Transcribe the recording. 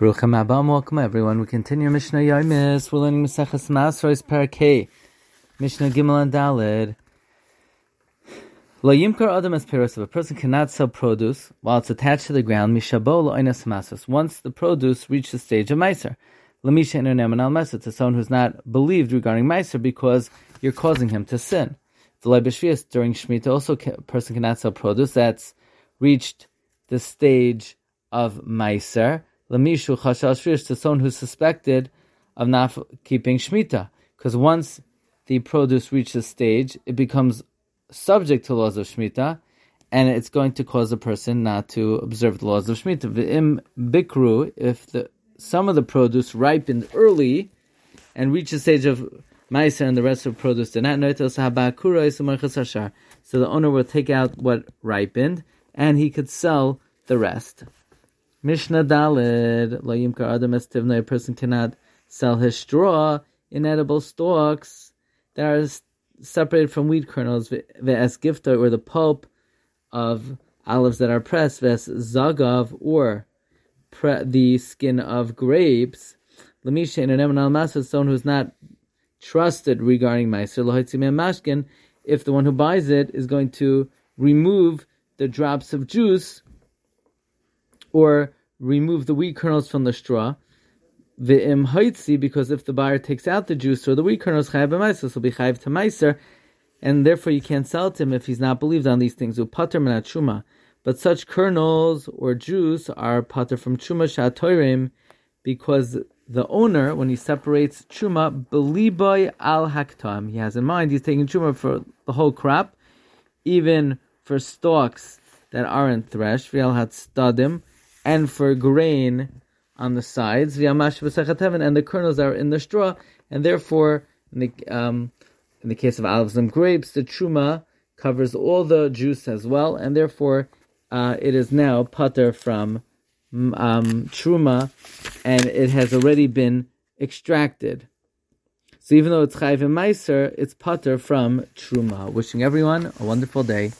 Baruch Abam, welcome everyone. We continue Mishnah Yomis. We're learning Maseches Masros Parakeh, Mishnah Gimel and Dalid. Lo yimkar adam as If A person cannot sell produce while it's attached to the ground. Mishabo lo einas masos. Once the produce reaches the stage of meiser. Lamisha inu al mesed to someone who's not believed regarding meiser because you're causing him to sin. The lebeshvias during shmita also a person cannot sell produce that's reached the stage of meiser Lamishu Chashal Shvish to someone who's suspected of not keeping Shemitah. Because once the produce reaches stage, it becomes subject to laws of Shemitah, and it's going to cause a person not to observe the laws of Shemitah. V'im bikru, if the, some of the produce ripened early and reached a stage of Meiser and the rest of the produce did not know So the owner will take out what ripened and he could sell the rest. Mishnah Dalid, Lo Yimkar Adam Estivna, a person cannot sell his straw, inedible stalks that are separated from wheat kernels, ve'es gifta, or the pulp of olives that are pressed, ve'es zagav, or pre- the skin of grapes. Lamisha in an al someone who's not trusted regarding meiser, mashkin, if the one who buys it is going to remove the drops of juice or remove the wheat kernels from the straw. V'im haitzi, because if the buyer takes out the juice or the wheat kernels, chayav b'maiser, so be chayav to meiser, and therefore you can't sell to him if he's not believed on these things. Upater menat shuma. But such kernels or juice are pater from chuma shatoirim, because the owner, when he separates chuma, beliboy al haktam, he has in mind he's taking chuma for the whole crop, even for stalks that aren't threshed, v'al hat stadim, and for grain on the sides, and the kernels are in the straw, and therefore, in the, um, in the case of olives and grapes, the truma covers all the juice as well, and therefore uh, it is now putter from um, truma, and it has already been extracted. So even though it's chayv and meiser, it's putter from truma. Wishing everyone a wonderful day.